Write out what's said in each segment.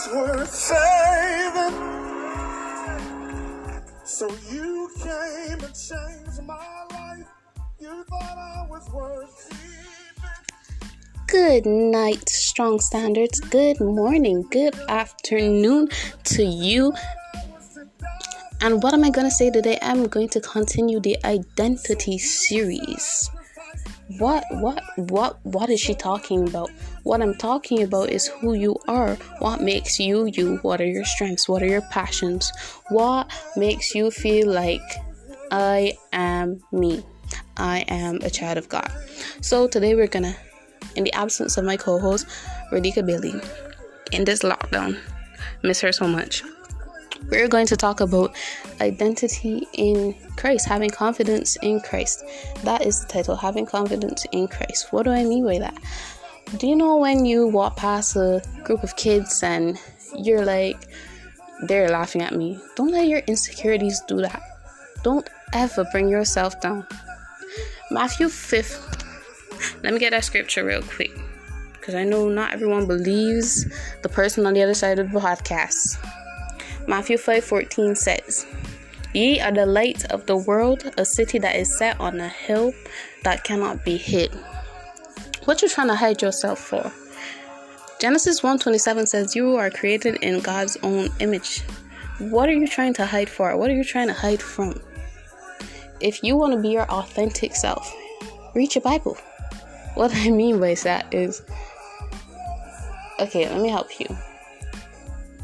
was worth saving. So you came and changed my life. You thought I was worth keeping. Good night, strong standards. Good morning, good afternoon to you. And what am I going to say today? I'm going to continue the identity series. What what what what is she talking about? What I'm talking about is who you are. What makes you you? What are your strengths? What are your passions? What makes you feel like I am me? I am a child of God. So today we're gonna in the absence of my co-host, Radika Bailey, in this lockdown. Miss her so much. We're going to talk about identity in Christ, having confidence in Christ. That is the title, having confidence in Christ. What do I mean by that? Do you know when you walk past a group of kids and you're like, they're laughing at me? Don't let your insecurities do that. Don't ever bring yourself down. Matthew 5th let me get that scripture real quick because I know not everyone believes the person on the other side of the podcast. Matthew 5:14 says, "Ye are the light of the world, a city that is set on a hill that cannot be hid." What you trying to hide yourself for? Genesis 1:27 says, "You are created in God's own image." What are you trying to hide for? What are you trying to hide from? If you want to be your authentic self, read your Bible. What I mean by that is okay, let me help you.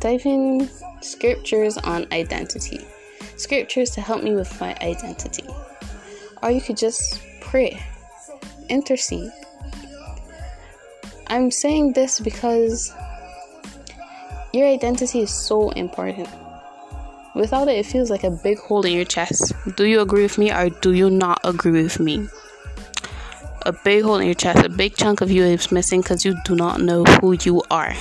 Type in scriptures on identity. Scriptures to help me with my identity. Or you could just pray, intercede. I'm saying this because your identity is so important. Without it, it feels like a big hole in your chest. Do you agree with me or do you not agree with me? a big hole in your chest, a big chunk of you is missing because you do not know who you are.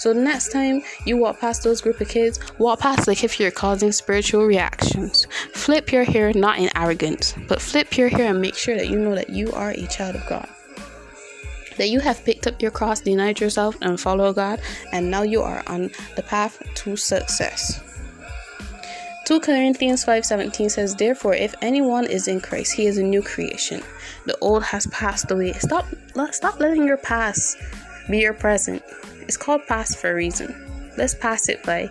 So next time you walk past those group of kids, walk past like if you're causing spiritual reactions. Flip your hair, not in arrogance, but flip your hair and make sure that you know that you are a child of God. That you have picked up your cross, denied yourself, and follow God, and now you are on the path to success. 2 Corinthians 5:17 says, "Therefore, if anyone is in Christ, he is a new creation. The old has passed away." Stop stop letting your past be your present. It's called past for a reason. Let's pass it by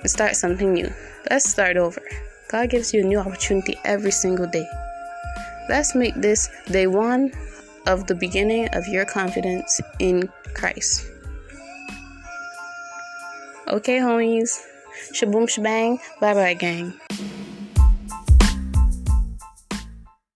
and start something new. Let's start over. God gives you a new opportunity every single day. Let's make this day one of the beginning of your confidence in Christ. Okay, homies. Shaboom shabang. Bye bye, gang.